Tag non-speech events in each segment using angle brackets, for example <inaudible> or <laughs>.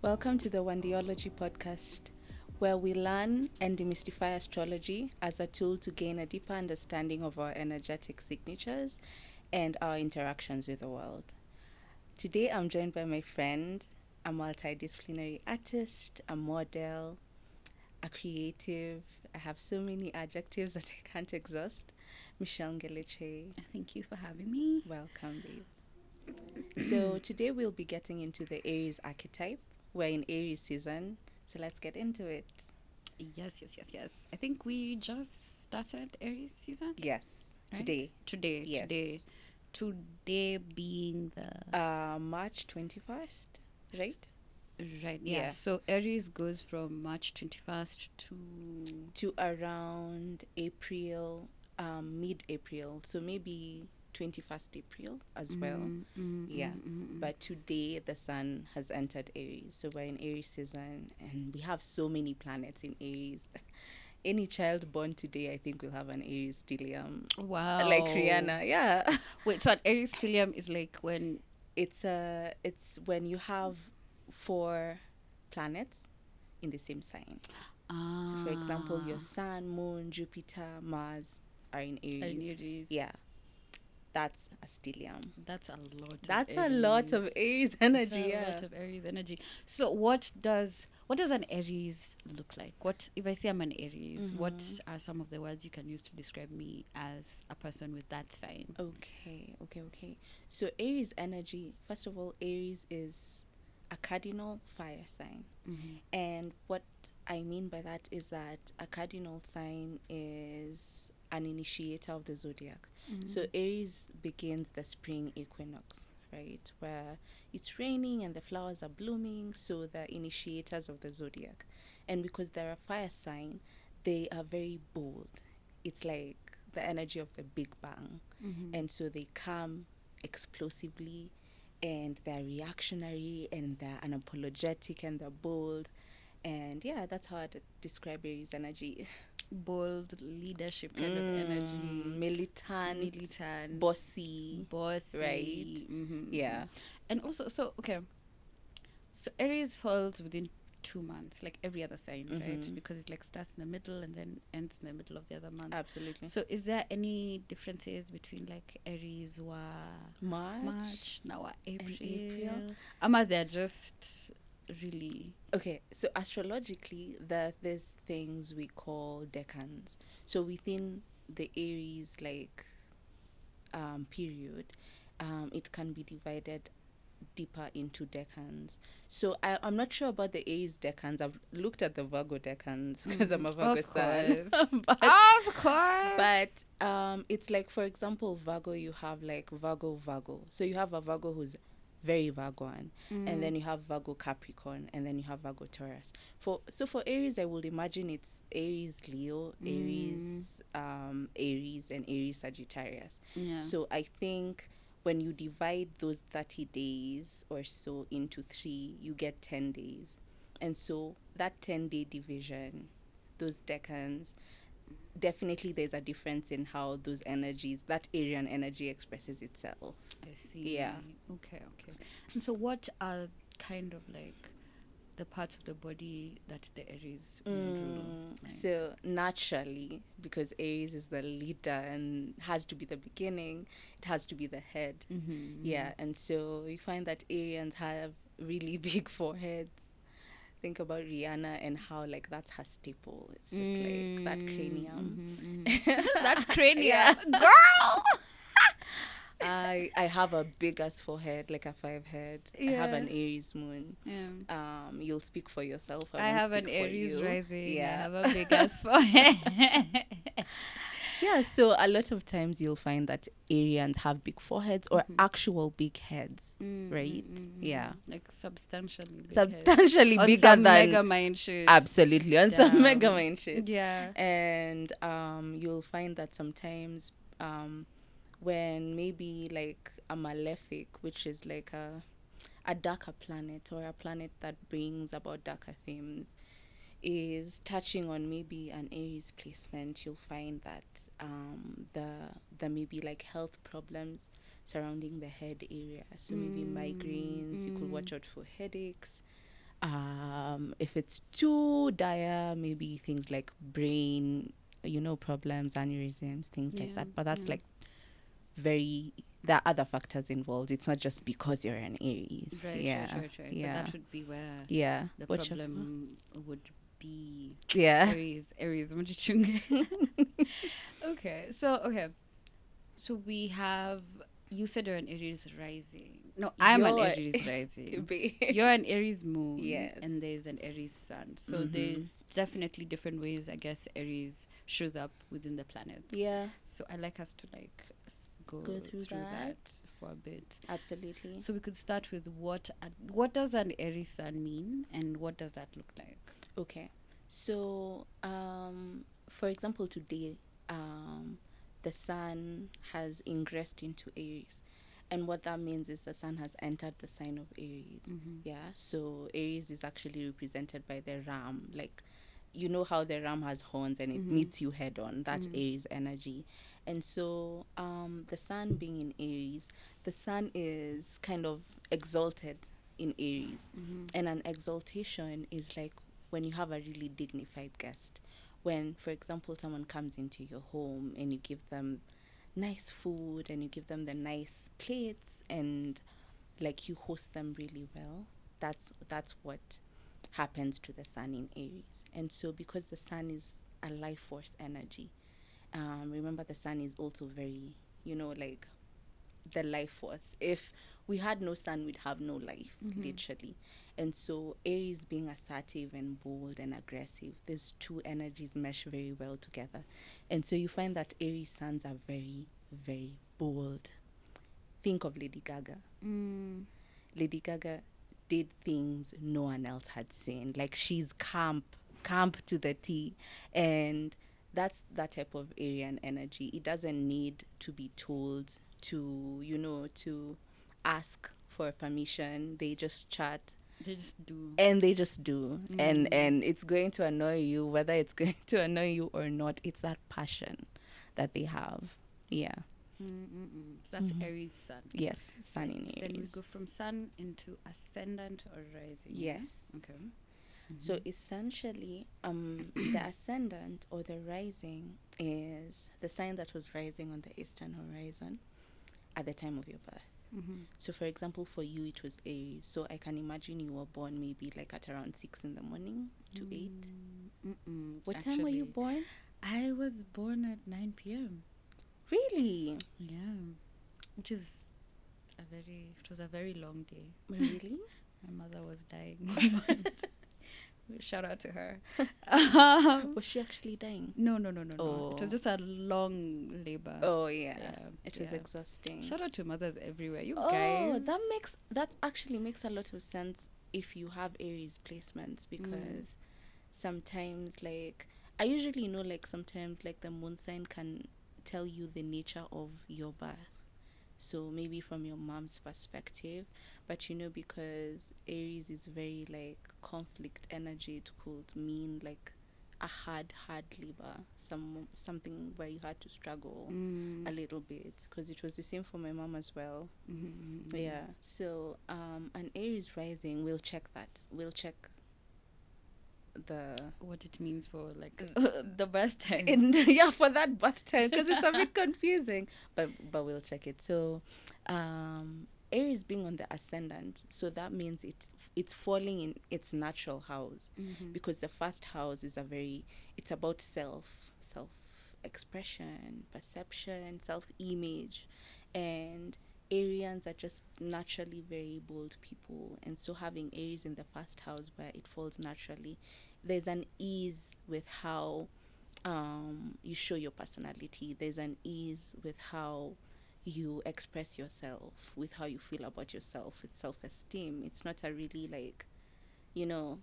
Welcome to the Wandiology podcast, where we learn and demystify astrology as a tool to gain a deeper understanding of our energetic signatures and our interactions with the world. Today, I'm joined by my friend, a multidisciplinary artist, a model, a creative. I have so many adjectives <laughs> that I can't exhaust. Michelle Ngelechei. Thank you for having me. Welcome, babe. so, today we'll be getting into the Aries archetype. We're in Aries season, so let's get into it. Yes, yes, yes, yes. I think we just started Aries season. Yes, right? today. Today. Yes. Today. Today being the Uh, March 21st, right? right. Yeah. yeah. So Aries goes from March twenty first to To around April, um, mid April. So maybe 21st April as well. Mm, mm, Yeah. mm, mm, mm. But today the sun has entered Aries. So we're in Aries season and we have so many planets in Aries. <laughs> Any child born today, I think, will have an Aries stellium. wow. Like Rihanna. Yeah. <laughs> Wait. So an Aries stellium is like when it's a it's when you have four planets in the same sign. ah, So, for example, your Sun, Moon, Jupiter, Mars are in Aries. Aries. Yeah, that's a stellium. That's a lot. of That's a lot of Aries. Aries That's energy. a Yeah. lot of Aries energy. So what does what does an Aries look like? What if I say I'm an Aries? What Mm-hmm. are some of the words you can use to describe me as a person with that sign? Okay, okay, okay. So Aries energy. First of all, Aries is a cardinal fire sign, and what I mean by that is that a cardinal sign is an initiator of the zodiac. Mm-hmm. So Aries begins the spring equinox, right? Where it's raining and the flowers are blooming, so the initiators of the zodiac. And because they're a fire sign, they are very bold. It's like the energy of the Big Bang. Mm-hmm. And so they come explosively and they're reactionary and they're unapologetic and they're bold. And yeah, that's how I'd describe Aries energy. <laughs> Bold leadership kind of Mm, energy. militant, Militant. bossy. bossy. right? mhm, Yeah. mhm. And also so okay. So Aries falls within two months, like every other sign, right? Mhm. Because it like starts in the middle and then ends in the middle of the other month. Absolutely. So is there any differences between like Aries wa March. March now wa April? April? Ama they're just really Okay, so astrologically, there there's things we call decans. So within the Aries like um, period, um, it can be divided deeper into decans. So I, I'm not sure about the Aries decans. I've looked at the Virgo decans because I'm a Virgo <laughs> Of sun. but Of course. but um, it's like for example, Virgo. You have like Virgo Virgo. So you have a Virgo who's very Virgoan, and then you have Virgo Capricorn, and then you have Virgo Taurus. For so for Aries, I would imagine it's Aries Leo, Aries um, Aries, and Aries Sagittarius. yeah. So I think when you divide those 30 days or so into three, you get 10 days. And so that 10 day division, those decans, definitely there's a difference in how those energies, that Arian energy expresses itself. I see. Yeah. Okay, okay. And so what are kind of like the parts of the body that the Aries rule? Like- So naturally, because Aries is the leader and has to be the beginning, it has to be the head. Mhm, Yeah, and so you find that Arians have really <laughs> big foreheads. Think about Rihanna and how like that's her staple. It's just like that cranium. mhm, mhm. that <laughs> cranium, girl. <laughs> I I have a big ass forehead, like a five head. I have an Aries moon. Yeah. Um, you'll speak for yourself. I, I have an Aries you. rising. I have a big ass <laughs> forehead. Yeah, so a lot of times you'll find that Arians have big foreheads or Mhm. actual big heads, Mm, right? mm, mm, Yeah. Like substantially big substantially bigger some than mega mind shit. absolutely on some Damn. mega mind shit. Yeah. and um, you'll find that sometimes um, when maybe like a malefic, which is like a a darker planet or a planet that brings about darker themes, is touching on maybe an Aries placement, you'll find that um, the the maybe like health problems surrounding the head area. So maybe Mm, migraines. You could mm. watch out for headaches. Um, if it's too dire, maybe things like brain, you know, problems, aneurysms, things like that. But that's yeah. like very. There are other factors involved. It's not just because you're an Aries. Right, yeah. right, right, right. Yeah. But that would be where yeah. the problem would be Yeah. Aries, Aries, <laughs> okay, so okay, so we have. You said you're an Aries rising. No, I'm an You're- Aries rising. <laughs> You're an Aries moon. Yes. And there's an Aries sun. So Mhm. there's definitely different ways. I guess Aries shows up within the planet. yeah. So I like us to like go, Go through that. that. for a bit. Absolutely. So we could start with what a- what does an Aries sun mean, and what does that look like? Okay. So, um, for example, today, um, the sun has ingressed into Aries. And what that means is the sun has entered the sign of Aries. Mm-hmm. Yeah. So, Aries is actually represented by the ram. Like, you know how the ram has horns and it Mhm. meets you head on. That's Mhm. Aries energy. And so, um, the sun being in Aries, the sun is kind of exalted in Aries. Mm-hmm. And an exaltation is like when you have a really dignified guest. When, for example, someone comes into your home and you give them nice food and you give them the nice plates and like you host them really well. That's that's what happens to the sun in Aries. And so because the sun is a life force energy, um, remember the sun is also very, you know, like the life force. If we had no sun, we'd have no life, Mhm. literally. And so Aries being assertive and bold and aggressive, these two energies mesh very well together. And so you find that Aries sons are very, very bold. Think of Lady Gaga. Mm. Lady Gaga did things no one else had seen. Like she's camp, camp to the T. And that's that type of Aryan energy. It doesn't need to be told to, you know, to ask for permission. They just chat They just do. and they just do. And Mm. and it's going to annoy you whether it's <laughs> going to annoy you or not. It's that passion that they have. Yeah. Mm-mm-mm. So that's Mhm. Aries sun. Yes. Sun in Right, Then we go from sun into ascendant or rising. Yes. Okay. So Mhm. essentially, um, <coughs> the ascendant or the rising is the sign that was rising on the eastern horizon at the time of your birth. Mhm. So, for example, for you, it was Aries. So I can imagine you were born maybe like at around six in the morning to eight. Mm, mm-mm, What time were you born? I was born at 9 p.m. Really? Yeah. Which is a very, it was a very long day. Really? <laughs> My mother was dying. <laughs> <laughs> Shout out to her. <laughs> Um, was she actually dying? no, no, no, no, no. It Oh. was just a long labor. Oh yeah, Yeah, it was yeah. exhausting. Shout out to mothers everywhere. You oh, guys. that makes that actually makes a lot of sense if you have Aries placements Mm. because sometimes like I usually know like sometimes like the moon sign can tell you the nature of your birth. So maybe from your mom's perspective, but you know because Aries is very like conflict energy, it could mean like a hard, hard labor, some something where you had to struggle Mm. a little bit because it was the same for my mom as well. Mhm, mhm, mhm. Yeah. So um, an Aries rising, we'll check that. We'll check the What it means for like <laughs> the birth time. in <laughs> yeah for that birth time because it's a bit <laughs> confusing, but but we'll check it. So um, Aries being on the ascendant, so that means it's it's falling in its natural house. Mhm. because the first house is a very it's about self self expression perception self image and arians are just naturally very bold people. And so having aries in the first house where it falls naturally there's an ease with how um, you show your personality. There's an ease with how you express yourself with how you feel about yourself with self-esteem it's not a really like you know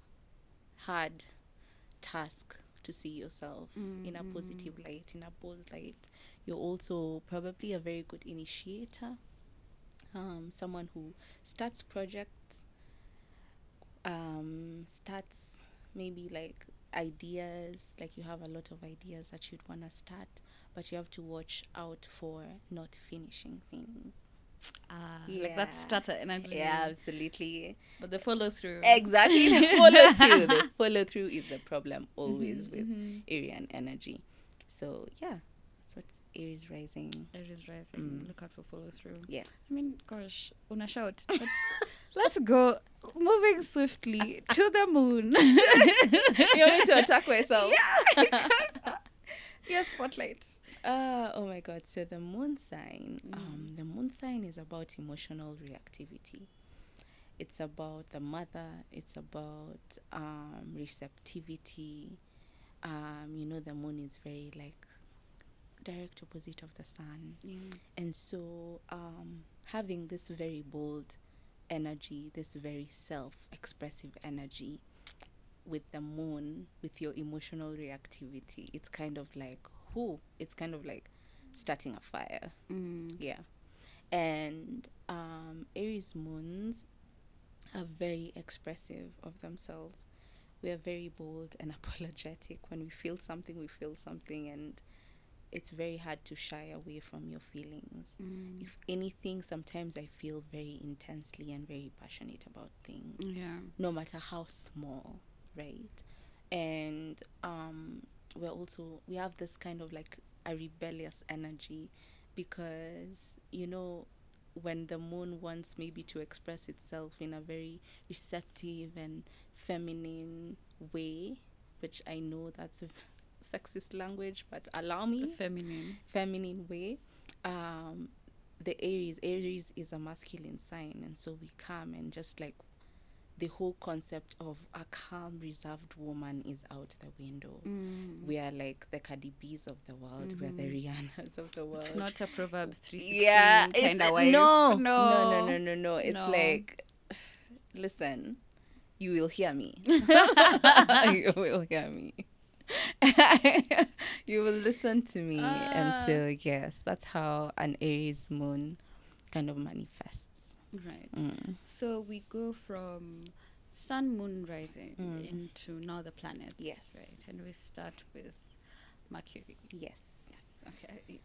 hard task to see yourself in a Mm, positive light, in a bold light. You're also probably a very good initiator, um, someone who starts projects, um, starts maybe like ideas, like you have a lot of ideas that you'd want to start, but you have to watch out for not finishing things. Ah, like that Yeah. starter energy. Yeah, absolutely. But the follow through. Exactly. The follow <laughs> through. The follow through is the problem always with mhm. Arian energy. So yeah, that's what Aries rising. Aries rising. Mm. Look out for follow through. Yes. I mean, gosh, una shout. Let's, <laughs> let's go. Moving swiftly to the moon. <laughs> you want me to attack myself? Yeah. yes, spotlight. Uh, oh my god. So the moon sign, Mm. um, the moon sign is about emotional reactivity. It's about the mother, it's about um, receptivity. Um, you know, the moon is very like direct opposite of the sun. And so, um, having this very bold energy, this very self expressive energy with the moon, with your emotional reactivity, it's kind of like, who? It's kind of like starting a fire. Mm. Yeah. And um, Aries moons are very expressive of themselves. We are very bold and <laughs> apologetic. When we feel something, we feel something, and it's very hard to shy away from your feelings. Mm. If anything, sometimes I feel very intensely and very passionate about things Yeah. no matter how small, right? And um, we're also we have this kind of like a rebellious energy because you know when the moon wants maybe to express itself in a very receptive and feminine way, which I know that's a <laughs> sexist language, but allow me Feminine. feminine way. Um, the Aries, Aries is a masculine sign, and so we come and just like the whole concept of a calm, reserved woman is out the window. Mm. We are like the Cardi B's of the world. We're the Rihannas of the world. It's not a Proverbs 316 yeah, kind of wife. no, no, no, no, no, no, no. It's No. like, <sighs> listen, you will hear me. <laughs> <laughs> you will hear me. <laughs> you will listen to me, and Ah. so yes, that's how an Aries moon kind of manifests. Right. Mm. So we go from sun, moon, rising Mm. into now the planets. Yes. Right. And we start with Mercury. Yes. Yes. Okay.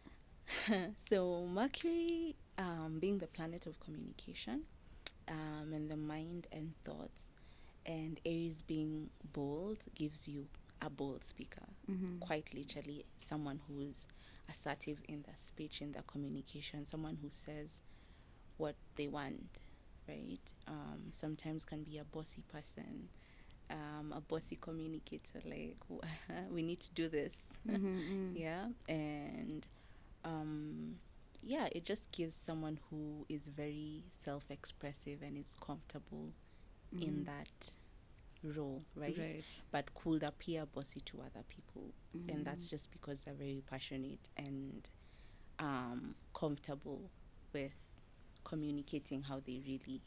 <laughs> so Mercury, um, being the planet of communication, um, and the mind and thoughts, and Aries being bold gives you a bold speaker. Mm-hmm. Quite literally, someone who's assertive in their speech, in their communication, someone who says what they want, right? Um, sometimes can be a bossy person. Um, a bossy communicator, like <laughs> we need to do this, Mm-hmm. <laughs> yeah and um yeah it just gives someone who is very self-expressive and is comfortable in that role right? Mm-hmm. Right. but could appear bossy to other people and that's Mm-hmm. just because they're very passionate and um comfortable with communicating how they really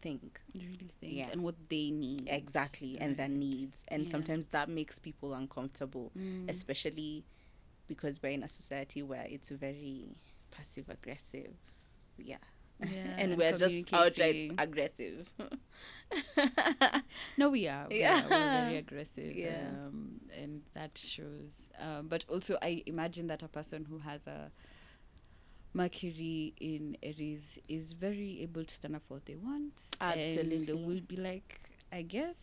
think really think Yeah. and what they need. exactly and their needs and Yeah. sometimes that makes people uncomfortable Mm. especially because we're in a society where it's very passive aggressive. Yeah. Yeah, <laughs> and and we're just outright aggressive. <laughs> No, we are. We Yeah. are. We're very aggressive. Yeah. Um, and that shows. Um, but also, I imagine that a person who has a Mercury in Aries is very able to stand up for what they want. Absolutely. And will be like, I guess,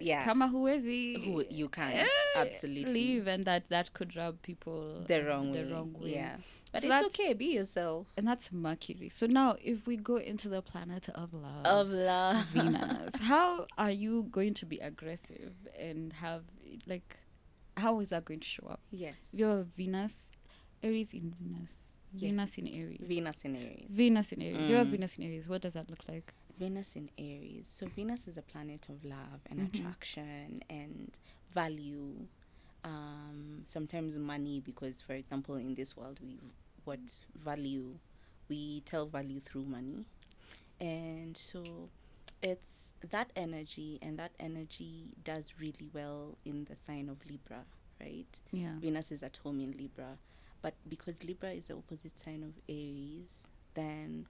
yeah. kama huwezi Who you can eh, absolutely leave, and that that could rub people the wrong way. The wrong way. Yeah. But So it's okay, be yourself. And that's Mercury. So now, if we go into the planet of love, Of love. Venus. <laughs> How are you going to be aggressive and have like how is that going to show up? Yes. Your Venus, Aries in Venus, Venus in Aries, Venus in Aries. Venus in Aries. Mm. Venus in Aries. What does that look like? Venus in Aries. So Venus is a planet of love and Mhm. attraction and value. Um, sometimes money, because for example, in this world, we what value we tell value through money, and so it's that energy, and that energy does really well in the sign of Libra, right? Yeah. Venus is at home in Libra. But because Libra is the opposite sign of Aries, then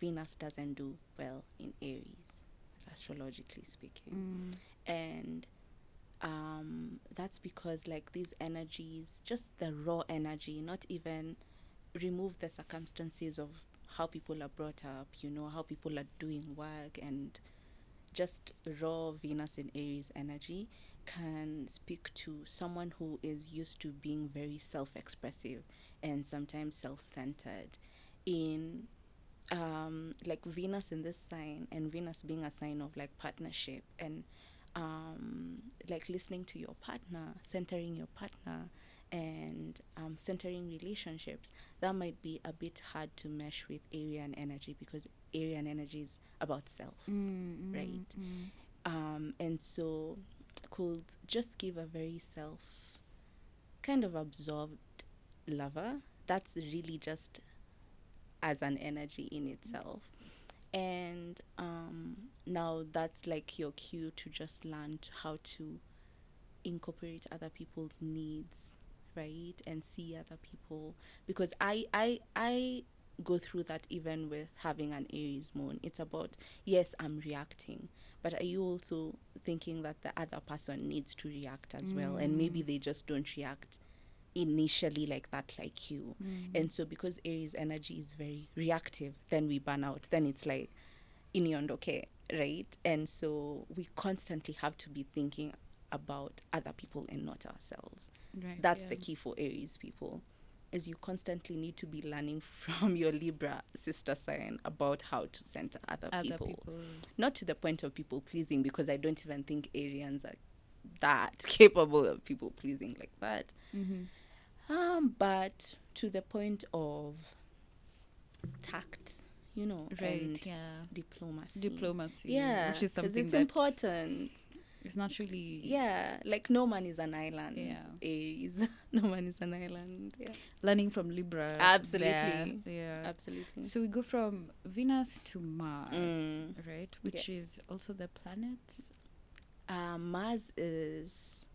Venus doesn't do well in Aries, astrologically speaking. Mm. And um, that's because, like, these energies, just the raw energy, not even remove the circumstances of how people are brought up, you know, how people are doing work, and just raw Venus in Aries energy can speak to someone who is used to being very self expressive and sometimes self centered. In um, like Venus in this sign, and Venus being a sign of like partnership and um, like listening to your partner, centering your partner, and um, centering relationships, that might be a bit hard to mesh with Arian energy because Arian energy is about self, Mm, right? Um, and so could just give a very self kind of absorbed lover. That's really just as an energy in itself. And um, now that's like your cue to just learn how to incorporate other people's needs, right? And see other people because I I I go through that even with having an Aries moon. It's about yes, I'm reacting, but are you also thinking that the other person needs to react as well. And maybe mm. they just don't react initially like that like you. Mm. And so because aries energy is very reactive then we burn out. Then it's like iniondoke right? And so we constantly have to be thinking about other people and not ourselves. Right, that's yeah. the key for aries people is you constantly need to be learning <laughs> from your libra sister sign about how to center other, Other people people. not to the point of people pleasing because I don't even think Arians are that <laughs> capable of people pleasing like that. Mm-hmm. Um, but to the point of tact, you know, Right, yeah. diplomacy. Diplomacy. yeah, Which is something it's that important. It's not really. Yeah, like no man is an island. Yeah. Aries, <laughs> no man is an island. Yeah, Learning from Libra. Absolutely. there, Yeah. absolutely. So we go from Venus to Mars, Mm. right? Which Yes. is also the planet. Uh, Mars is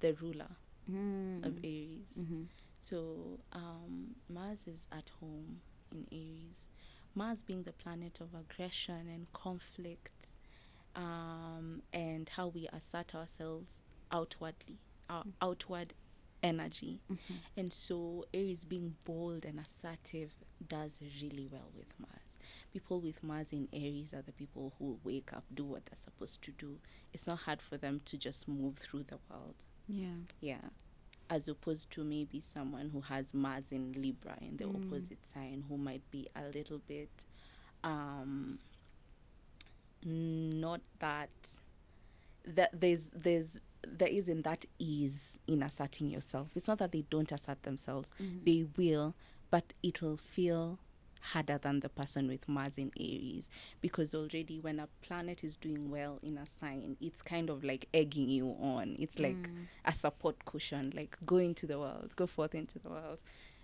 the ruler Mm. of Aries. Mhm. So um, Mars is at home in Aries. Mars being the planet of aggression and conflict, um, and how we assert ourselves outwardly, our outward energy. Mhm. And so Aries being bold and assertive does really well with Mars. People with Mars in Aries are the people who wake up, do what they're supposed to do. It's not hard for them to just move through the world. Yeah. Yeah. As opposed to maybe someone who has Mars in Libra in the Mm. opposite sign who might be a little bit um not that that there's there's there isn't that ease in asserting yourself. It's not that they don't assert themselves. Mhm. They will, but it will feel harder than the person with Mars in Aries because already when a planet is doing well in a sign, it's kind of like egging you on. It's like Mm. a support cushion, like go into the world, go forth into the world.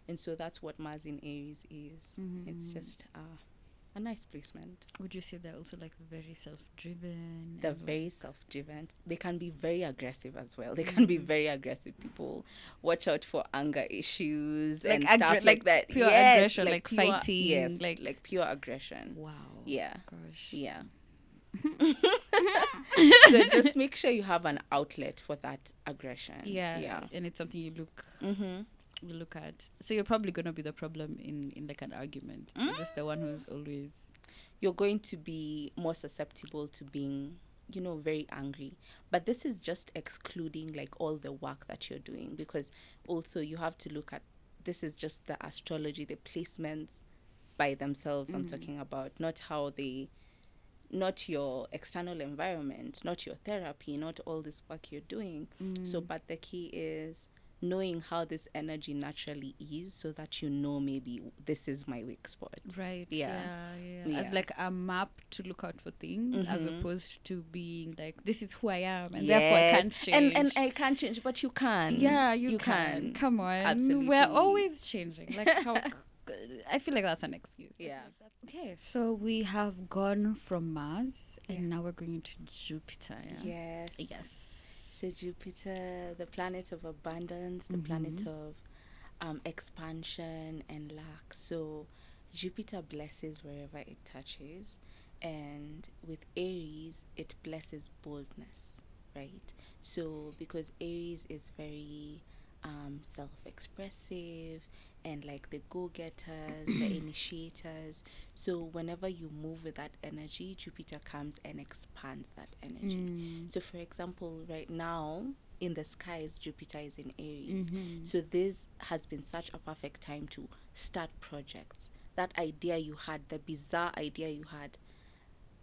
And so that's what Mars in Aries is. It's Mhm. just uh, a nice placement. Would you say they're also like very self-driven? They're very like- self driven. They can be very aggressive as well. They can be Mhm. very aggressive people. Watch out for anger issues Like and aggre- stuff like like, that. pure Yes, aggression, like pure- fighting, Yes, like- like pure aggression. Wow. Yeah. Gosh. Yeah. <laughs> <laughs> so just make sure you have an outlet for that aggression. Yeah. Yeah. And it's something you look Mm-hmm. You look at. So you're probably gonna be the problem in in like an argument. You're just the one who's always. You're going to be more susceptible to being, you know, very angry. But this is just excluding like all the work that you're doing because also you have to look at this is just the astrology, the placements by themselves I'm Mhm. talking about, not how they not your external environment, not your therapy, not all this work you're doing. So, Mm. but the key is knowing how this energy naturally is so that you know maybe this is my weak spot. Right. Yeah. Yeah. yeah. As like a map to look out for things, as Mhm. opposed to being like, this is who I am, and therefore I can't change. And and I can't change, but you can. yeah, you, you can. can. Come on. Absolutely. We're always changing. Like how. <laughs> I feel like that's an excuse. Yeah. Okay, so we have gone from Mars, and now we're going to Jupiter. Yeah. Yes. Yes. So Jupiter, the planet of abundance, the planet Mhm. of um, expansion and lack. So Jupiter blesses wherever it touches, and with Aries, it blesses boldness, right? So because Aries is very um, self-expressive and like the go-getters, the <clears throat> initiators. So whenever you move with that energy, Jupiter comes and expands that energy. Mm. So for example, right now in the skies, Jupiter is in Aries. Mhm. So this has been such a perfect time to start projects. That idea you had, the bizarre idea you had,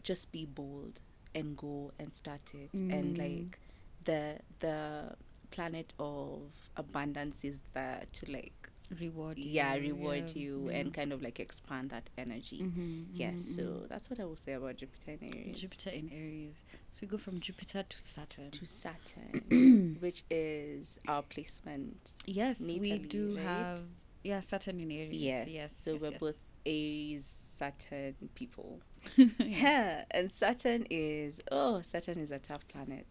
just be bold and go and start it. And Mm. like the the planet of abundance is there to like Reward you. yeah reward yeah, you yeah. and kind of like expand that energy. Mhm, Yes, mhm, so that's what I will say about Jupiter in Aries. Jupiter in Aries. So we go from Jupiter to Saturn. to Saturn, <clears throat> which is our placement. yes, we do right? have yeah Saturn in Aries. Yes. yes. So yes, we're yes. both Aries, Saturn people. <laughs> yeah. Yeah. And Saturn is oh, Saturn is a tough planet.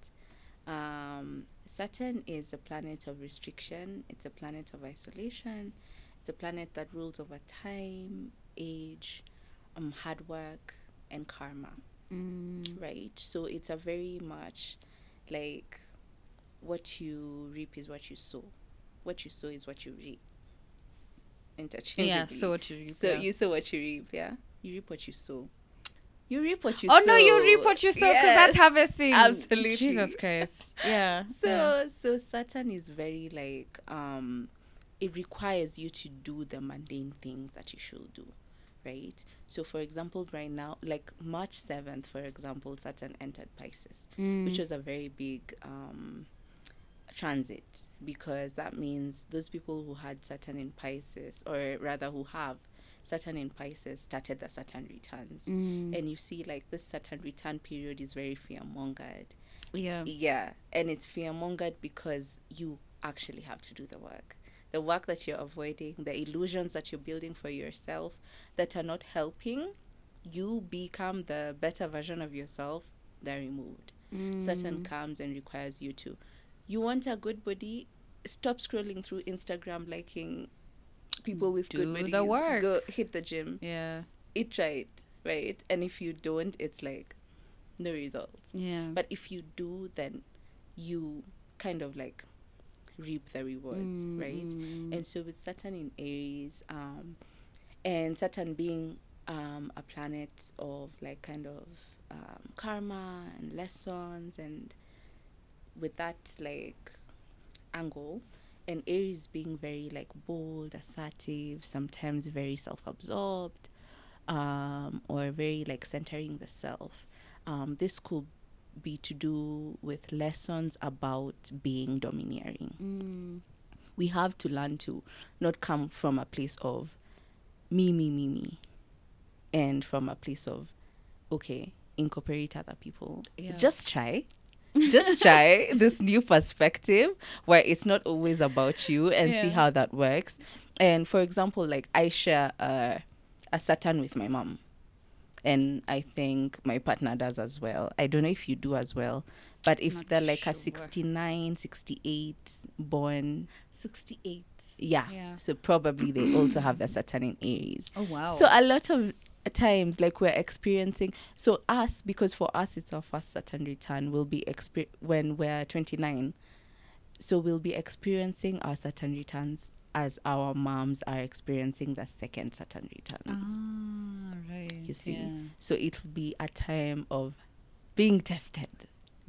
Um, Saturn is a planet of restriction. It's a planet of isolation. It's a planet that rules over time, age, um, hard work, and karma. Mm. right? So it's a very much like what you reap is what you sow. What you sow is what you reap. Interchangeably. Yeah. So what you reap, So yeah. you sow what you reap, yeah. You reap what you sow. You reap what you Oh sow. no, you reap what you sow because that's Yes, harvesting. Absolutely. Jesus Christ. Yeah. <laughs> So yeah. so Saturn is very like um it requires you to do the mundane things that you should do. Right? So for example, right now, like March seventh, for example, Saturn entered Pisces. which Mm. was a very big um, transit because that means those people who had Saturn in Pisces, or rather who have Saturn in Pisces, started the Saturn returns. Mm. And you see, like, this Saturn return period is very fear mongered. yeah. Yeah, and it's fear mongered because you actually have to do the work. The work that you're avoiding, the illusions that you're building for yourself that are not helping you become the better version of yourself, they're removed. Saturn Mm. comes and requires you to. You want a good body? Stop scrolling through Instagram, liking people with Do good the bodies. work. Go hit the gym. Yeah. Eat right, right? And if you don't, it's like no results. Yeah. But if you do, then you kind of like reap the rewards, Mm, right? mm, And so with Saturn in Aries, um, and Saturn being um, a planet of like kind of um, karma and lessons, and with that like angle, and Aries being very like bold, assertive, sometimes very self-absorbed, um, or very like centering the self. Um, this could be to do with lessons about being domineering mm. we have to learn to not come from a place of me, me, me, me, and from a place of, okay, incorporate other people. Yeah. Just try. Just <laughs> try this new perspective where it's not always about you and see how that works. And for example, like I share uh, a Saturn with my mom. And I think my partner does as well. I don't know if you do as well. But if Not they're like a sure. 69, 68 born, 68. yeah. Yeah. So probably they also have the Saturn in Aries. Oh wow. So a lot of times, like we're experiencing, so us because for us it's our first Saturn return. We'll be exper- when we're twenty nine. So we'll be experiencing our Saturn returns as our moms are experiencing the second Saturn returns. ah, right. You see. Yeah. So it'll be a time of being tested,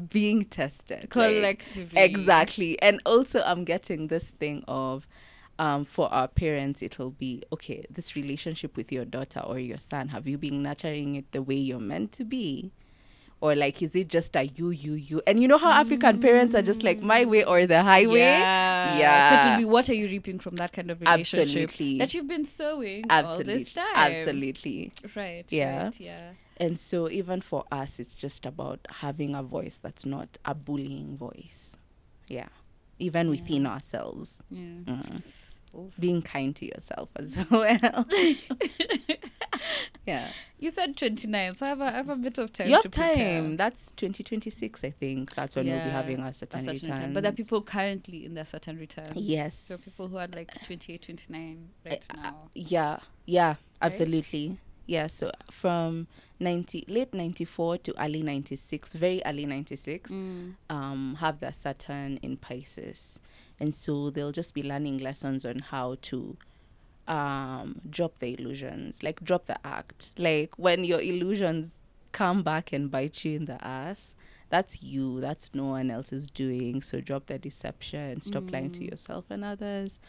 being tested like- Exactly. And also, I'm getting this thing of, um, for our parents, it'll be okay, this relationship with your daughter or your son, have you been nurturing it the way you're meant to be? Or like, is it just a you, you, you? And you know how African parents are just like my way or the highway? Yeah. So it'll be what are you reaping from that kind of relationship Absolutely. that you've been sowing Absolutely. all this time? Absolutely. Right. Yeah. Right, yeah. And so, even for us, it's just about having a voice that's not a bullying voice. Yeah. Even within ourselves. Yeah. Mm. Oof. Being kind to yourself as <laughs> well. <laughs> yeah. You said 29, so I have a, I have a bit of time you have prepare. time. That's 2026, I think. That's when we'll be having our Saturn certain return. But there are people currently in their Saturn returns. Yes. So people who are like 28, 29 right Uh, now. Yeah, yeah, absolutely. Yeah, so from 90 late 94 to early 96, very early 96, Mm. um have their Saturn in Pisces. And so they'll just be learning lessons on how to um drop the illusions like drop the act. Like when your illusions come back and bite you in the ass that's you that's no one else is doing. So drop the deception stop lying to yourself and others.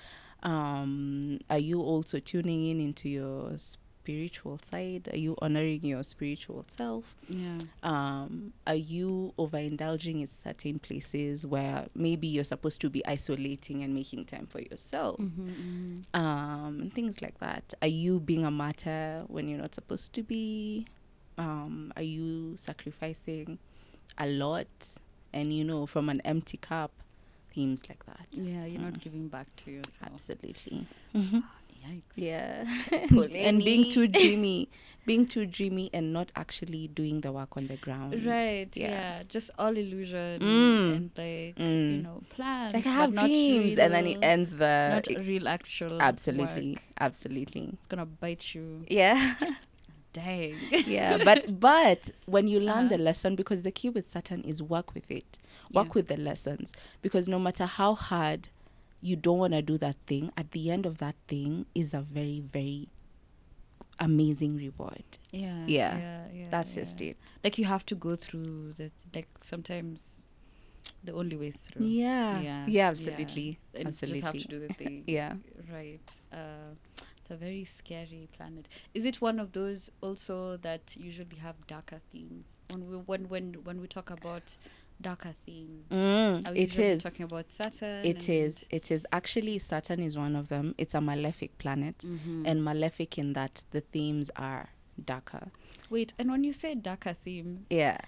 Um are you also tuning in into your spiritual side are you honoring your spiritual self Yeah. um, are you overindulging in certain places where maybe you're supposed to be isolating and making time for yourself? Mm-hmm, Um, and things like that. Are you being a martyr when you're not supposed to be? Um, are you sacrificing a lot? And you know, from an empty cup, themes like that. Yeah, you're Mm. not giving back to yourself. Absolutely. Yikes. Yeah. <laughs> And being too <laughs> dreamy, being too dreamy and not actually doing the work on the ground. Right. Yeah. Yeah. Just all illusion Mm. and like Mm. you know plans. like I have not dreams, and then it ends the Not real actual. absolutely, work. absolutely, It's gonna bite you. yeah, <laughs> Dang. yeah. But but when you learn Uh-huh. the lesson, because the key with Saturn is work with it, work Yeah. with the lessons, because no matter how hard you don't want to do that thing, at the end of that thing is a very very amazing reward. Yeah. Yeah. Yeah. yeah That's yeah. just it. Like you have to go through the like sometimes the only way through. Yeah, Yeah, yeah, absolutely, And absolutely. just have to do the <laughs> thing. Yeah. Right. Uh, it's a very scary planet. Is it one of those also that usually have darker themes? When we when when when we talk about darker theme. Mm, are we it talking about Saturn. It is. It is actually Saturn is one of them. It's a malefic planet, hmm and malefic in that the themes are darker. Wait, and when you say darker themes, Yeah.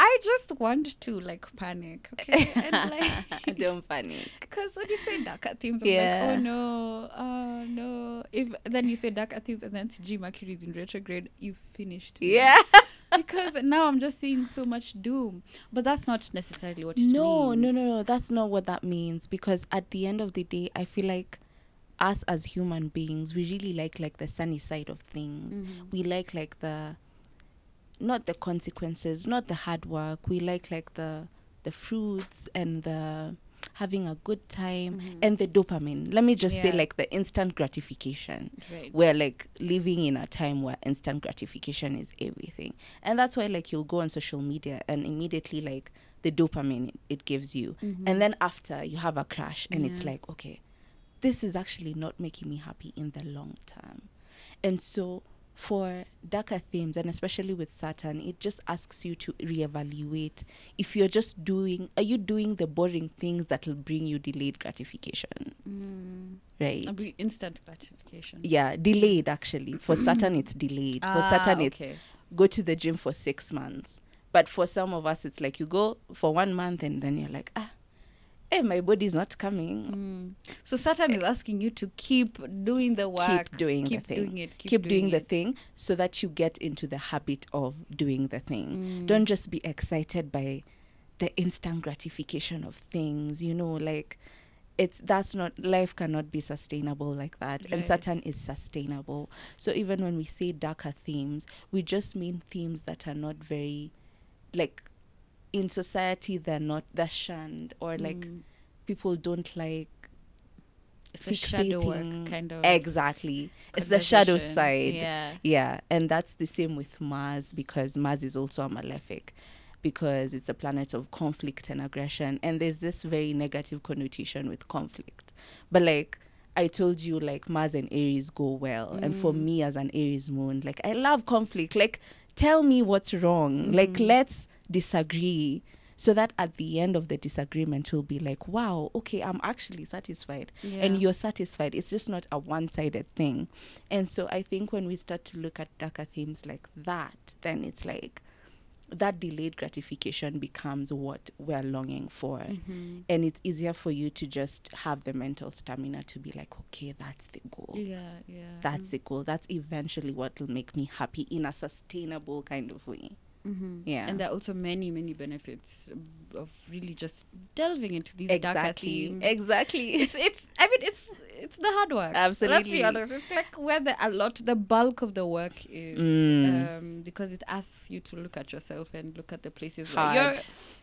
I just want to like panic, okay? <laughs> and like, <laughs> Don't panic. because when you say darker themes, I'm Yeah. like, oh no, oh no. If then you say darker themes, and then G Mercury is in retrograde, you finished. me. Yeah. <laughs> because now I'm just seeing so much doom. But that's not necessarily what it No, means. no, no, no. That's not what that means. Because at the end of the day, I feel like us as human beings, we really like like the sunny side of things. Mhm. We like like the not the consequences, not the hard work. We like like the the fruits and the having a good time Mhm. and the dopamine. Let me just say like the instant gratification. Right. we're like living in a time where instant gratification is everything and that's why like you'll go on social media and immediately like the dopamine it, gives you Mhm. and then after you have a crash and it's like okay this is actually not making me happy in the long term and so for darker themes and especially with saturn it just asks you to reevaluate if you're just doing are you doing the boring things that will bring you delayed gratification Mm. right A instant gratification. yeah delayed actually for saturn it's delayed for Ah, saturn it's okay. go to the gym for six months but for some of us it's like you go for one month and then you're like ah hey my body's not coming Mm. So Saturn is asking you to keep doing the work. keep doing keep the thing doing it. keep, doing, the it. thing so that you get into the habit of doing the thing Mm. don't just be excited by the instant gratification of things you know like it's that's not life cannot be sustainable like that and Right. saturn is sustainable so even when we say darker themes we just mean themes that are not very like in society they're not they're shunned or like Mm. people don't like it's the shadow work fixating- kind of. exactly it's the shadow side Yeah. yeah, and that's the same with Mars because Mars is also a malefic because it's a planet of conflict and aggression and there's this very negative connotation with conflict. But like I told you like Mars and Aries go well and for Mm. me as an Aries moon like I love conflict. Like tell me what's wrong. Like Mhm. let's disagree so that at the end of the disagreement we'll be like wow okay i'm actually satisfied yeah. and you're satisfied. It's just not a one sided thing. And so I think when we start to look at darker themes like that, then it's like that delayed gratification becomes what we're longing for. Mhm. And it's easier for you to just have the mental stamina to be like, okay, that's the goal. Yeah. Yeah. That's the goal. That's eventually what will make me happy in a sustainable kind of way. Hmm Yeah. And there are also many, many benefits of really just delving into these darker Exactly. themes. Exactly. it's it's I mean it's it's the hard work. Let's Absolutely. be honest. It's like where the a lot the bulk of the work is. Mm. Um, because it asks you to look at yourself and look at the places where you're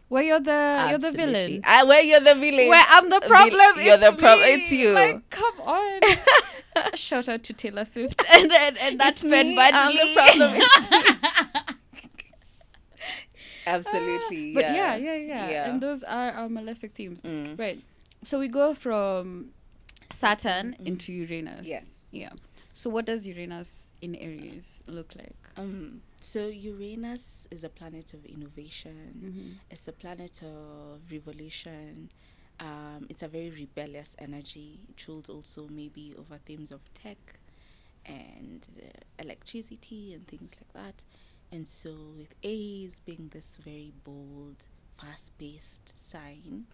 where you're the you're the villain. Ah, where you're the villain. Where I'm the Vil- problem. you're the problem. it's you. Like, come on. <laughs> Shout out to Taylor Swift <laughs> and and, and that's Ben me, I'm the problem. <laughs> Absolutely. but yeah. yeah, yeah, yeah, Yeah. And those are our malefic themes. Mm. Right. So we go from Saturn into Uranus. Yes. Yeah. So what does Uranus in Aries look like? Um, so Uranus is a planet of innovation. Mm-hmm. It's a planet of revolution. Um, it's a very rebellious energy. It rules also maybe over themes of tech and uh, electricity and things like that. And so, with Aries being this very bold, fast paced sign,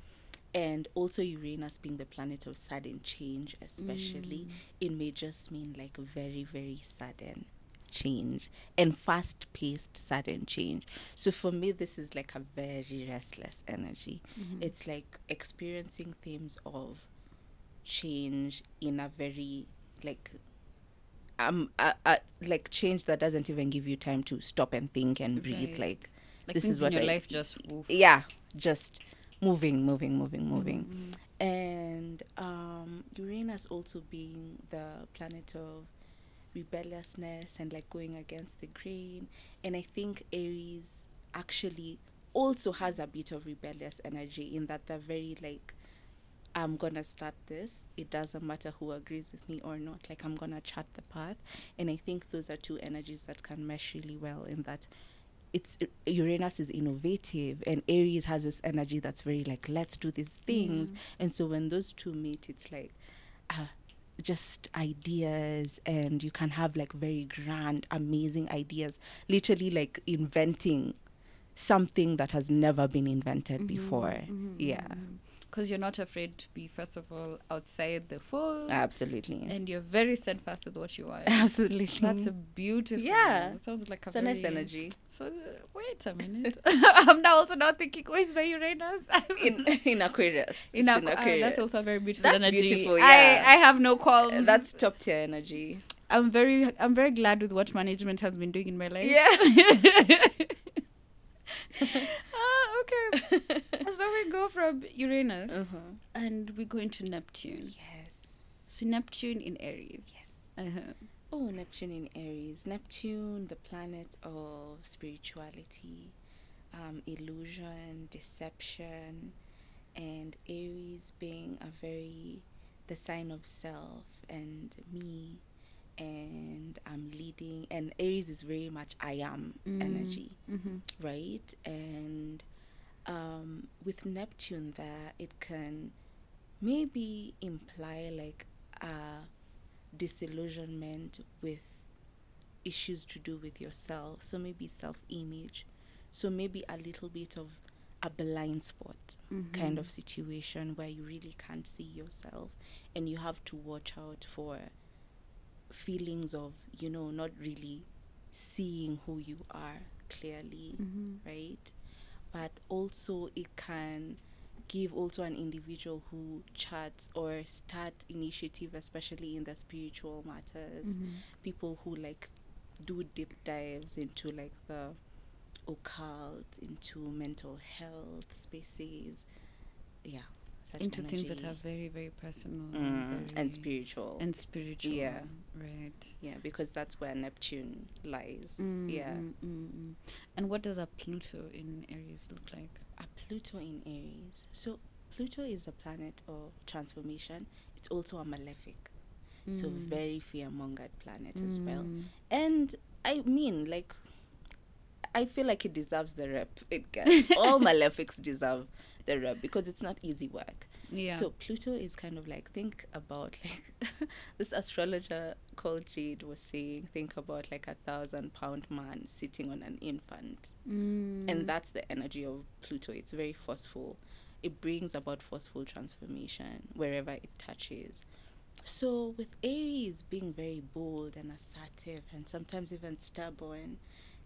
and also Uranus being the planet of sudden change, especially, it may just mean like very, very sudden change and fast paced sudden change. So for me, this is like a very restless energy. Mm-hmm. It's like experiencing themes of change in a very like um uh, uh, like change that doesn't even give you time to stop and think and breathe Right. like Like this is what your I- life just woof. yeah just moving moving moving moving Mhm. and um, Uranus also being the planet of rebelliousness and like going against the grain. And I think Aries actually also has a bit of rebellious energy in that they're very like, I'm gonna start this. It doesn't matter who agrees with me or not. Like I'm gonna chart the path. And I think those are two energies that can mesh really well in that it's Uranus is innovative and Aries has this energy that's very like let's do these things. Mm-hmm. And so when those two meet, it's like uh, just ideas, and you can have like very grand, amazing ideas. Literally like inventing something that has never been invented mm-hmm. before. Mm-hmm. Yeah, Because you're not afraid to be, first of all, outside the fold. absolutely, and you're very steadfast with what you want. <laughs> absolutely. That's a beautiful. Yeah. Sounds like a it's a nice energy. So uh, wait a minute. <laughs> I'm now also now thinking, where's my Uranus? <laughs> in in Aquarius. in, Aqu- ah, Aquarius. that's also a very beautiful That's energy. beautiful, I, yeah. I have no qualms. That's top tier energy. I'm very I'm very glad with what management has been doing in my life. Yeah. Okay. <laughs> so we go from Uranus uh-huh. and we go into Neptune. Yes. So Neptune in Aries. Yes. Uh-huh. Oh, Neptune in Aries. Neptune, the planet of spirituality, um, illusion, deception, and Aries being a very the sign of self and me, and I'm leading. And Aries is very much I am Mm. energy, Mm-hmm. right? And um, with Neptune, there it can maybe imply like a disillusionment with issues to do with yourself. So maybe self image. So maybe a little bit of a blind spot kind of situation where you really can't see yourself and you have to watch out for feelings of, you know, not really seeing who you are clearly Mm-hmm. right? Also it can give also an individual who charts or start initiative, especially in the spiritual matters. Mm-hmm. People who like do deep dives into like the occult, into mental health spaces. Yeah. Such Into things that are very, very personal Mm, and very- spiritual. and spiritual. Yeah. Right. yeah, because that's where Neptune lies. Mm, Yeah. mm, mm, mm. And what does a Pluto in Aries look like? a Pluto in Aries. So Pluto is a planet of transformation. It's also a malefic. So Mm. very fear-mongered planet as well. Mm. And I mean, like, I feel like it deserves the rep it gets. <laughs> All malefics deserve the rep because it's not easy work. Yeah. So Pluto is kind of like think about like <laughs> this astrologer called Jade was saying think about like a thousand pound man sitting on an infant Mm. and that's the energy of Pluto. It's very forceful. It brings about forceful transformation wherever it touches. So with Aries being very bold and assertive and sometimes even stubborn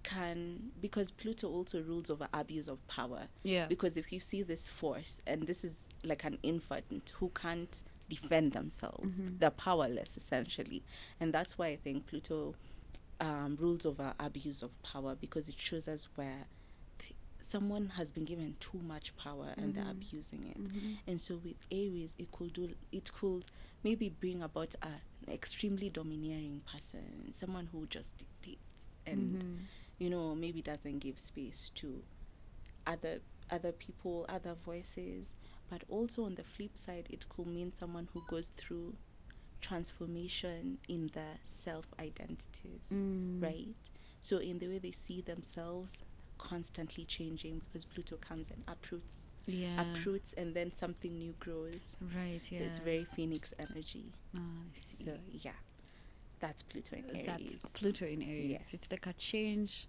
can because Pluto also rules over abuse of power. yeah. Because if you see this force and this is like an infant who can't defend themselves, Mhm. they're powerless essentially. And that's why I think Pluto um, rules over abuse of power because it shows us where th- someone has been given too much power and they're Mhm. abusing it. Mhm. And so with Aries, it could do it could maybe bring about a extremely domineering person, someone who just dictates and Mhm. You know maybe doesn't give space to other other people, other voices. But also on the flip side, it could mean someone who goes through transformation in their self identities, Mm. right? So in the way they see themselves constantly changing because Pluto comes and uproots, Yeah. uproots, and then something new grows. Right. Yeah. It's very Phoenix energy. I see. So yeah, that's Pluto in Aries. That's Pluto in Aries. Yes. It's like a change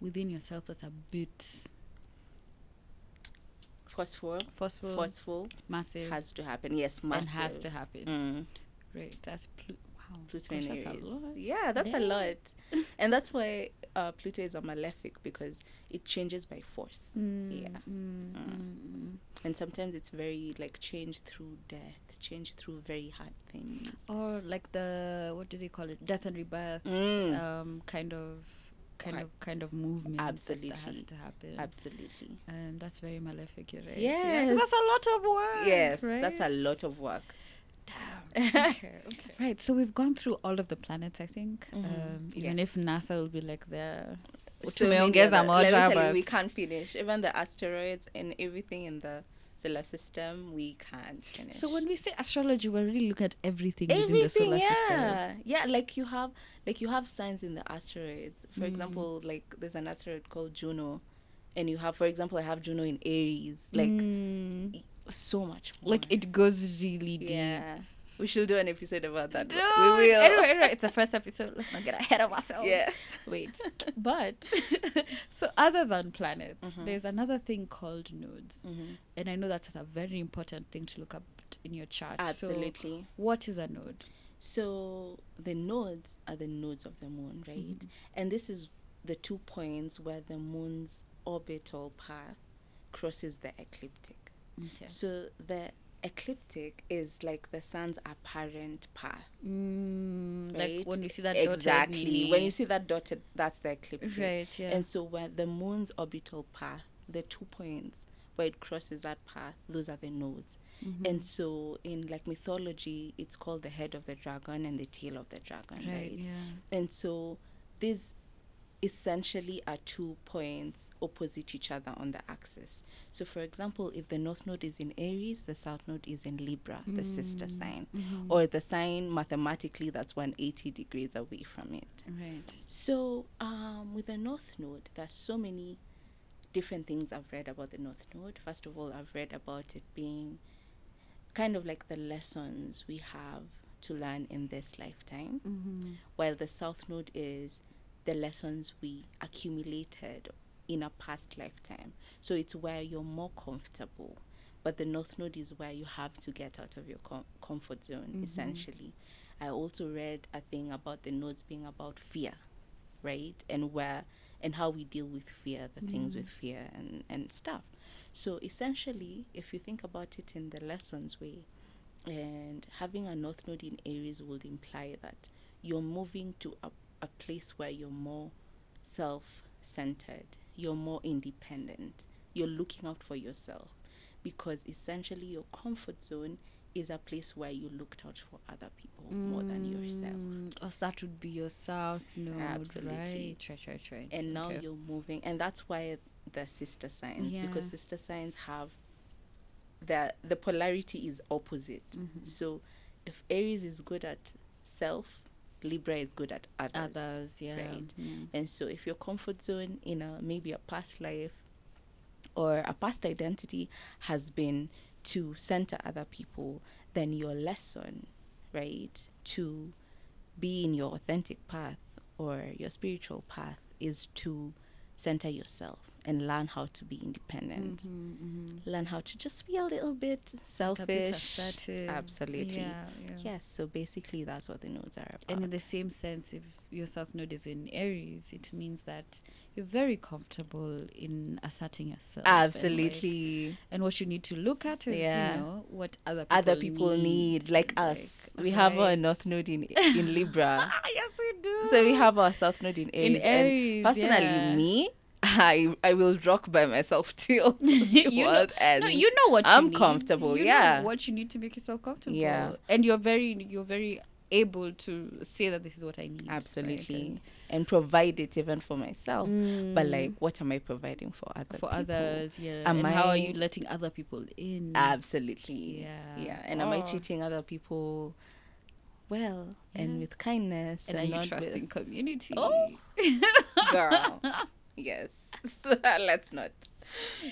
within yourself that's a bit Forceful, forceful, forceful massive, has to happen. Yes, massive. and has to happen. Mm, Right. That's Plu- wow. Pluto gosh, that's Aries. lot. Yeah, that's a lot, <laughs> and that's why uh, Pluto is a malefic because it changes by force, Mm, Yeah. mm, Mm. mm, mm. And sometimes it's very like change through death, change through very hard things. Or like the what do they call it? Death and rebirth. Mm, Um, kind of, kind of, kind of movement. that- That, has to happen. absolutely. And that's very malefic, you're right? Yes. that's a lot of work. Yes, that's a lot of work. Damn. <laughs> okay, okay. Right. So we've gone through all of the planets, I think. Mhm, Um, even if. NASA will be like there. So many Tumeongeza other- let me moja, tell you, we can't finish. Even the asteroids and everything in the solar system, we can't finish. So when we say astrology, we're really looking at everything, within the everything solar system. yeah yeah like you have like you have signs in the asteroids for Mm. example like there's an asteroid called juno and you have for example i have juno in aries like Mm, so much more. like it goes really deep. yeah we should do an episode about that Dude, we will Anyway, anyway, it's the first episode. Let's not get ahead of ourselves. yes Wait. But <laughs> so other than planets, Mhm. there's another thing called nodes. Mhm. And I know that's a very important thing to look up in your chart. So absolutely what is a node? so the nodes are the nodes of the moon right Mhm. and this is the two points where the moon's orbital path crosses the ecliptic Okay. So the ecliptic is like the sun's apparent path. Mm, Right? Like when you see that exactly. When you see that dotted, that's the ecliptic. right, yeah. And so when the moon's orbital path, the two points where it crosses that path, those are the nodes. Mhm. And so in like mythology, it's called the head of the dragon and the tail of the dragon, right, right? yeah. And so these essentially are two points opposite each other on the axis. So for example, if the north node is in Aries, the south node is in Libra, the sister Mm, sign. mhm. Or the sign mathematically that's 180 degrees away from it. right. So um, with the north node, there's so many different things I've read about the north node. First of all, I've read about it being kind of like the lessons we have to learn in this lifetime Mm-hmm. while the south node is the lessons we accumulated in a past lifetime. So it's where you're more comfortable. But the north node is where you have to get out of your com- comfort zone, Mhm. essentially. I also read a thing about the nodes being about fear, right? And where and how we deal with fear, the things Mm. with fear and, and stuff. So essentially, if you think about it in the lessons way, and having a north node in Aries would imply that you're moving to a, a place where you're more self centered, you're more independent, you're looking out for yourself. Because essentially, your comfort zone is a place where you looked out for other people more than yourself. Mm, Or that would be your south node, Absolutely. right? Right, right, right. And now Okay. you're moving, and that's why the sister signs, because sister signs have the the polarity is opposite. Mhm. So if Aries is good at self, Libra is good at others. others, yeah. right. yeah. And so if your comfort zone in a maybe a past life or a past identity has been to center other people, then your lesson, right, to be in your authentic path or your spiritual path is to center yourself and learn how to be independent. Mhm, mhm. Learn how to just be a little bit Like a bit selfish. Absolutely. Yeah, yeah. Yes, so basically that's what the nodes are about. And in the same sense, if your south node is in Aries, it means that you're very comfortable in asserting yourself. and, like- Absolutely. And, what you need to look at is, Yeah. you know, what other people Other people need, like us. we have our north node in in Libra. <laughs> Yes, we do. so we have our south node in Aries. in Aries. and personally, yeah. me, I I will rock by myself <laughs> till <laughs> the You know- ends. No, you know what I'm comfortable, You know yeah. what you need to make yourself comfortable. Yeah. And you're very, you're very able to say that this is what I need. right? Absolutely. And provide it even for myself. But Mm. like, what am I providing for other for people? others, yeah. Am and how are you letting other people in? Absolutely. Yeah. Yeah. And am I Oh. treating other people well and with kindness and and, are you trusting with community? Oh. <laughs> girl? Yes. <laughs> Let's not.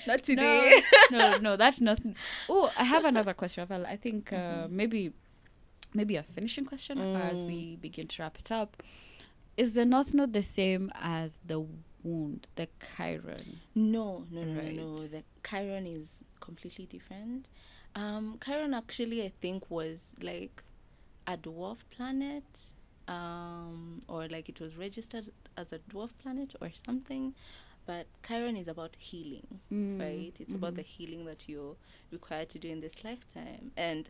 Not today. No, no, no, that's not. Oh, I have another question. I think uh, Mm-hmm. maybe, maybe a finishing question as Mm. we begin to wrap it up. Is the north not the same as the wound, the chiron? No, no, no, Right. no. The Chiron is completely different. Um, Chiron actually, I think, was like a dwarf planet, um, or like it was registered as a dwarf planet or something. But Chiron is about healing, Mm, right? It's about the healing that you're required to do in this lifetime. And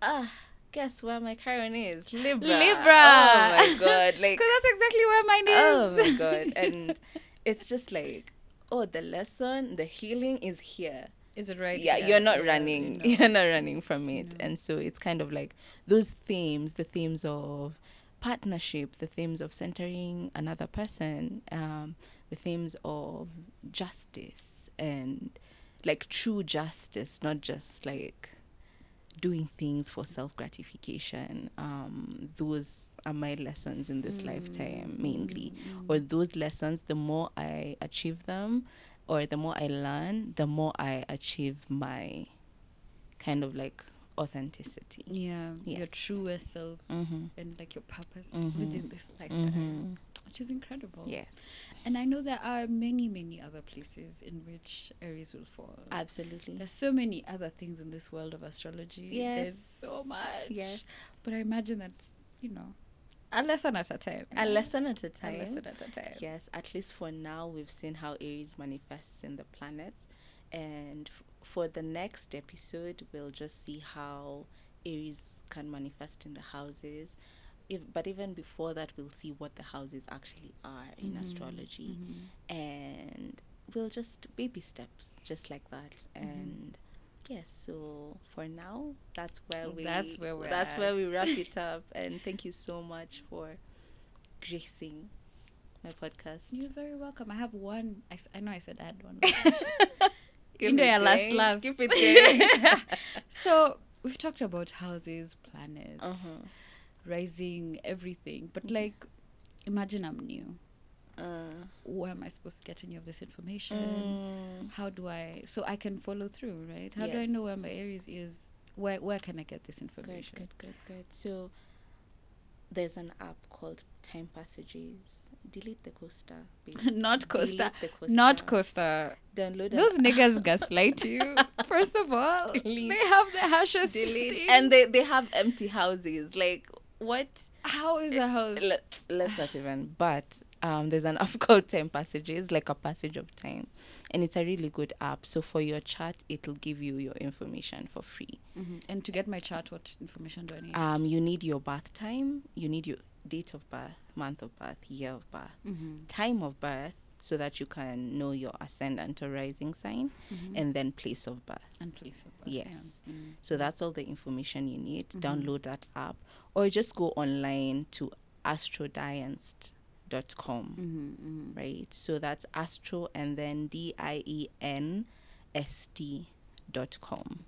ah, guess where my Chiron is? Libra. Libra. Oh my god! <laughs> Like Because that's exactly where mine is. oh my <laughs> god and it's just like oh the lesson the healing is here is it right? yeah, you're not yeah, running no. <laughs> you're not running from it No. and so it's kind of like those themes the themes of partnership the themes of centering another person um, the themes of justice and like true justice not just like doing things for self gratification um, those are my lessons in this lifetime mainly. Or those lessons the more i achieve them or the more i learn the more i achieve my kind of like authenticity Yeah, your Yes. truest self mm-hmm. and like your purpose Mhm. within this lifetime, Mm-hmm. which is incredible. yes And I know there are many, many other places in which Aries will fall. absolutely There's so many other things in this world of astrology. Yes. There's so much. yes But I imagine that, you know, a lesson at a time. a lesson at a time. A lesson at a time. Yes, at least for now, we've seen how Aries manifests in the planets. And f- for the next episode, we'll just see how Aries can manifest in the houses. If, but even before that, we'll see what the houses actually are in Mhm, astrology. mhm. And we'll just baby steps, just like that. Mm-hmm. And yes, so for now, that's where we That's where we're that's where we wrap it <laughs> up. And thank you so much for gracing my podcast. You're very welcome. I have one. I know I said <laughs> I had one. You know, your last, last. Keep it going. so we've talked about houses, planets, uh-huh. rising, everything. But like, imagine I'm new. Uh, Where am I supposed to get any of this information? mm, How do I? So I can follow through, right? How do I know where my Aries is? Where Where can I get this good, information? good, good, good. So there's an app called Time Passages. Delete the coaster. <laughs> Not Costa. The coaster. Not Costa. Download Those <laughs> niggas gaslight you. First of all, Delete. they have the hashes. delete thing. and they they have empty houses. Like what? how is a house? Let, let's not even. But um, there's an <laughs> app called Time Passages, like a passage of time, and it's a really good app. So for your chart, it'll give you your information for free. Mhm. And to get my chart, what information do I need? Um, you need your birth time, you need your date of birth, month of birth, year of birth, Mhm. time of birth, so that you can know your ascendant or rising sign, Mhm. and then place of birth. and place of birth, Yes. yeah. Mm. So that's all the information you need. Mhm. Download that app, or just go online to astrodienst.com. Mhm, mhm. Right, so that's astro and then D I E N S T dot com.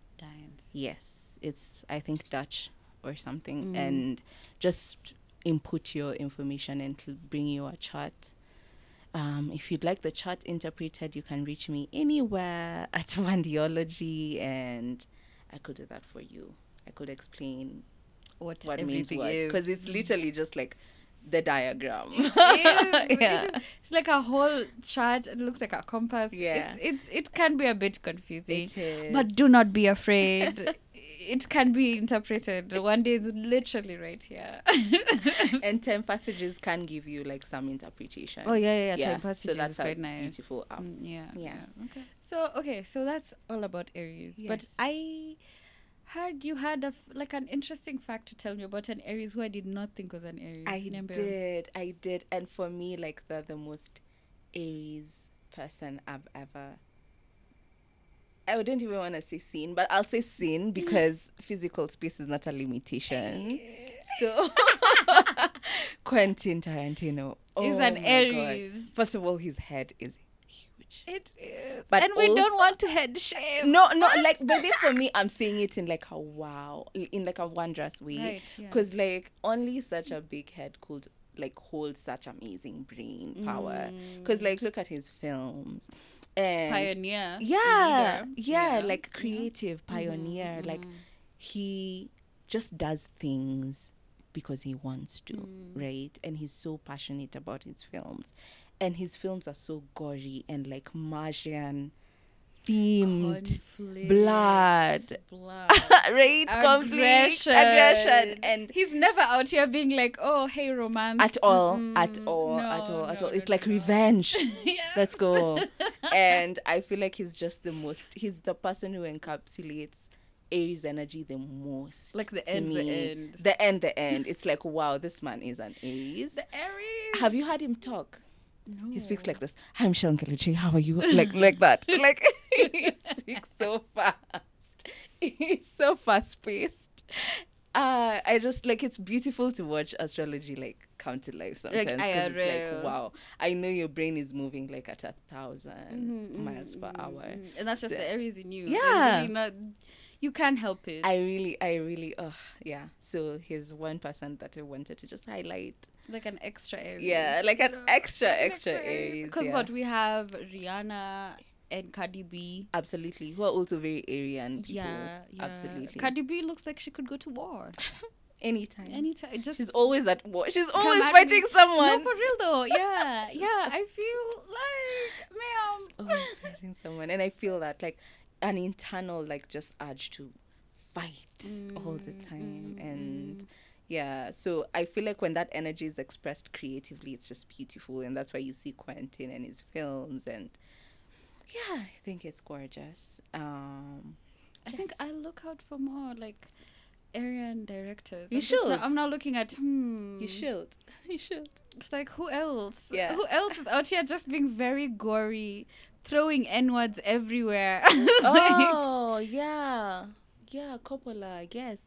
Yes, it's I think Dutch or something, and just input your information and it'll bring you a chart. Um, if you'd like the chart interpreted, you can reach me anywhere <laughs> at Wandiology, and I could do that for you. I could explain What, what means what. because it's literally just like the diagram. It <laughs> is, yeah. is. It's like a whole chart. It looks like a compass. Yeah. It's, it's it can be a bit confusing. It is. But do not be afraid. It can be interpreted. One day is literally right here. <laughs> and Time Passages can give you like some interpretation. oh yeah, yeah, yeah. yeah. Time passages so that's is quite nice. beautiful app. Mm, yeah, Yeah. Okay. So okay, so that's all about Aries. But I heard you had a f- like an interesting fact to tell me about an Aries who I did not think was an Aries. I Nembe. did, I did, and for me, like they're the most Aries person I've ever. I wouldn't even want to say seen, but I'll say seen mm-hmm. because physical space is not a limitation. So <laughs> Quentin Tarantino Is oh an my God. Aries. First of all, his head is huge. It is. But and we don't want to head shame. No, no, like but for me, I'm seeing it in like a wow, in like a wondrous way, Right, yeah. because like only such a big head could like hold such amazing brain power. Mm. Because like look at his films, and Pioneer. yeah, yeah, Yeah, like creative pioneer, like he just does things because he wants to, Mm. right? And he's so passionate about his films. And his films are so gory and like Martian themed. Conflict, blood. blood. <laughs> right? Aggression. aggression, and he's never out here being like, "Oh, hey, romance." at all, at Mm-mm. all, No, at all, at no, all. It's no, like revenge. <laughs> Yes. Let's go. <laughs> and I feel like he's just the most. He's the person who encapsulates Aries energy the most. Like the end, the end. The end, the end. It's like wow, this man is an Aries. The Aries. Have you heard him talk? no. He speaks like this. Hi, I'm Michelle Ngelechei. How are you? <laughs> Like like that. <laughs> Like <laughs> he speaks so fast. He's so fast paced. Uh, I just like it's beautiful to watch astrology like come to life sometimes Like, because it's like wow. I know your brain is moving like at a 1000 Mhm, miles per mhm, hour. mhm. And that's just So- the Aries in you. Yeah. really not, you can't help it. I really, I really, oh yeah. So here's one person that I wanted to just highlight. like an extra Aries. Yeah, like an know, extra, extra Aries. Because yeah. what we have Rihanna and Cardi B. Absolutely, who are also very Arian people. Yeah, yeah. absolutely. Cardi B looks like she could go to war <laughs> Anytime. anytime. Just She's always at war. She's always fighting me. someone. No, for real though. <laughs> Yeah, yeah. I feel like, ma'am. always fighting someone, and I feel that like an internal like just urge to fight all the Mm, time, mm, and yeah. So I feel like when that energy is expressed creatively, it's just beautiful, and that's why you see Quentin and his films, and yeah, I think it's gorgeous. Um, I think I look out for more like Arian directors. You I'm just not- should. I'm now looking at hmm. you should, <laughs> you should. It's like who else? Yeah. Who else is out here just being very gory, throwing n words everywhere? <laughs> Like, oh yeah yeah coppola yes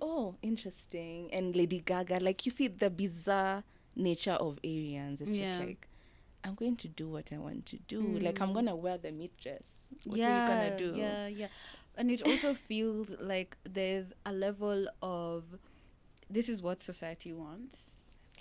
oh interesting and lady gaga like you see the bizarre nature of arians it's Yeah. just like i'm going to do what i want to do like i'm Mm. gonna wear the meat dress what yeah, are you gonna do Yeah, yeah. And it also <laughs> feels like there's a level of this is what society wants.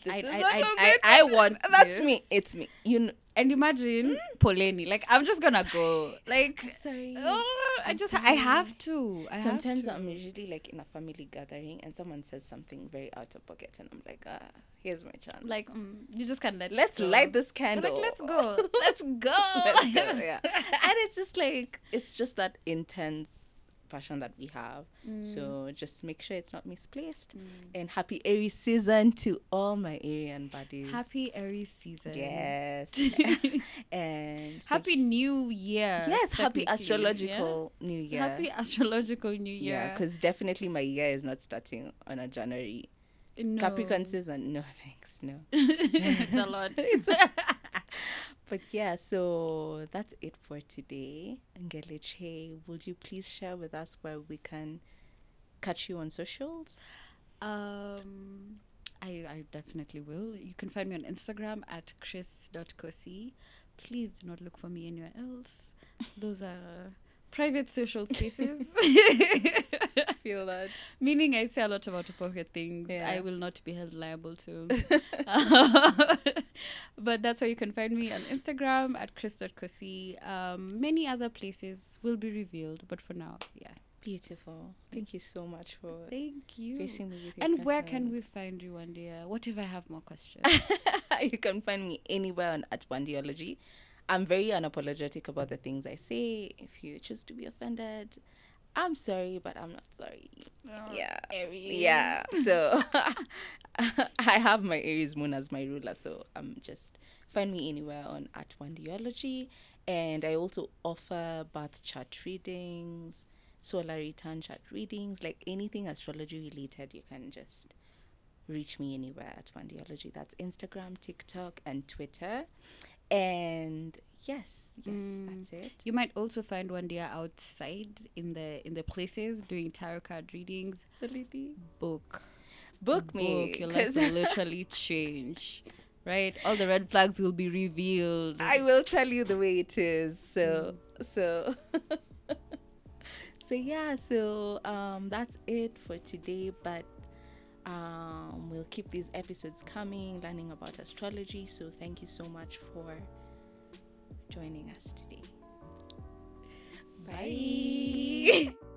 This I, is I, what I, I'm I, going I want <laughs> that's this. me it's me you know And imagine Poleni. Like I'm just gonna go. <laughs> Like sorry oh, I just I have to. I have sometimes to. i'm usually like in a family gathering and someone says something very out of pocket and i'm like ah here's my chance like mm, you just can't let. let's go. light this candle Like let's go. <laughs> Let's go. Let's go, yeah. <laughs> and it's just like it's just that intense passion that we have. Mm. So just make sure it's not misplaced. And happy Aries season to all my Arian buddies. Happy Aries season. Yes. <laughs> <laughs> and so happy New Year. Yes, happy technically, yeah? astrological new year. Happy astrological New yeah, Year. because definitely my year is not starting on a January. no. Capricorn season, no <laughs> thanks, no. it's a lot. But yeah, so that's it for today. Ngelechei, would you please share with us where we can catch you on socials? um, I, I definitely will. You can find me on Instagram at kris.kossie. Please do not look for me anywhere else. Those are private social spaces. <laughs> <laughs> Feel that. Meaning I say a lot of out of pocket things Yeah. I will not be held liable to. <laughs> <laughs> but that's where you can find me on Instagram at kris.kossie. Um, many other places will be revealed, but for now, yeah. Beautiful. Thank you so much for Thank you. gracing me with your And where can we find you, dear? What if I have more questions? <laughs> you can find me anywhere on at Wandiology. I'm very unapologetic about the things I say. If you choose to be offended, I'm sorry, but I'm not sorry. Oh, yeah. Yeah. <laughs> So <laughs> I have my Aries moon as my ruler. So I'm just find me anywhere on at Wandiology. And I also offer birth chart readings, solar return chart readings, like anything astrology related, you can just reach me anywhere at Wandiology. That's Instagram, TikTok, and Twitter. And yes, yes, Mm. that's it. You might also find one dear outside in the in the places doing tarot card readings. Absolutely. Book. book me. Book, your life will <laughs> literally change. Right? All the red flags will be revealed. I will tell you the way it is. So so <laughs> so yeah, so um that's it for today, but um we'll keep these episodes coming, learning about astrology. So thank you so much for joining us today. Bye. <laughs>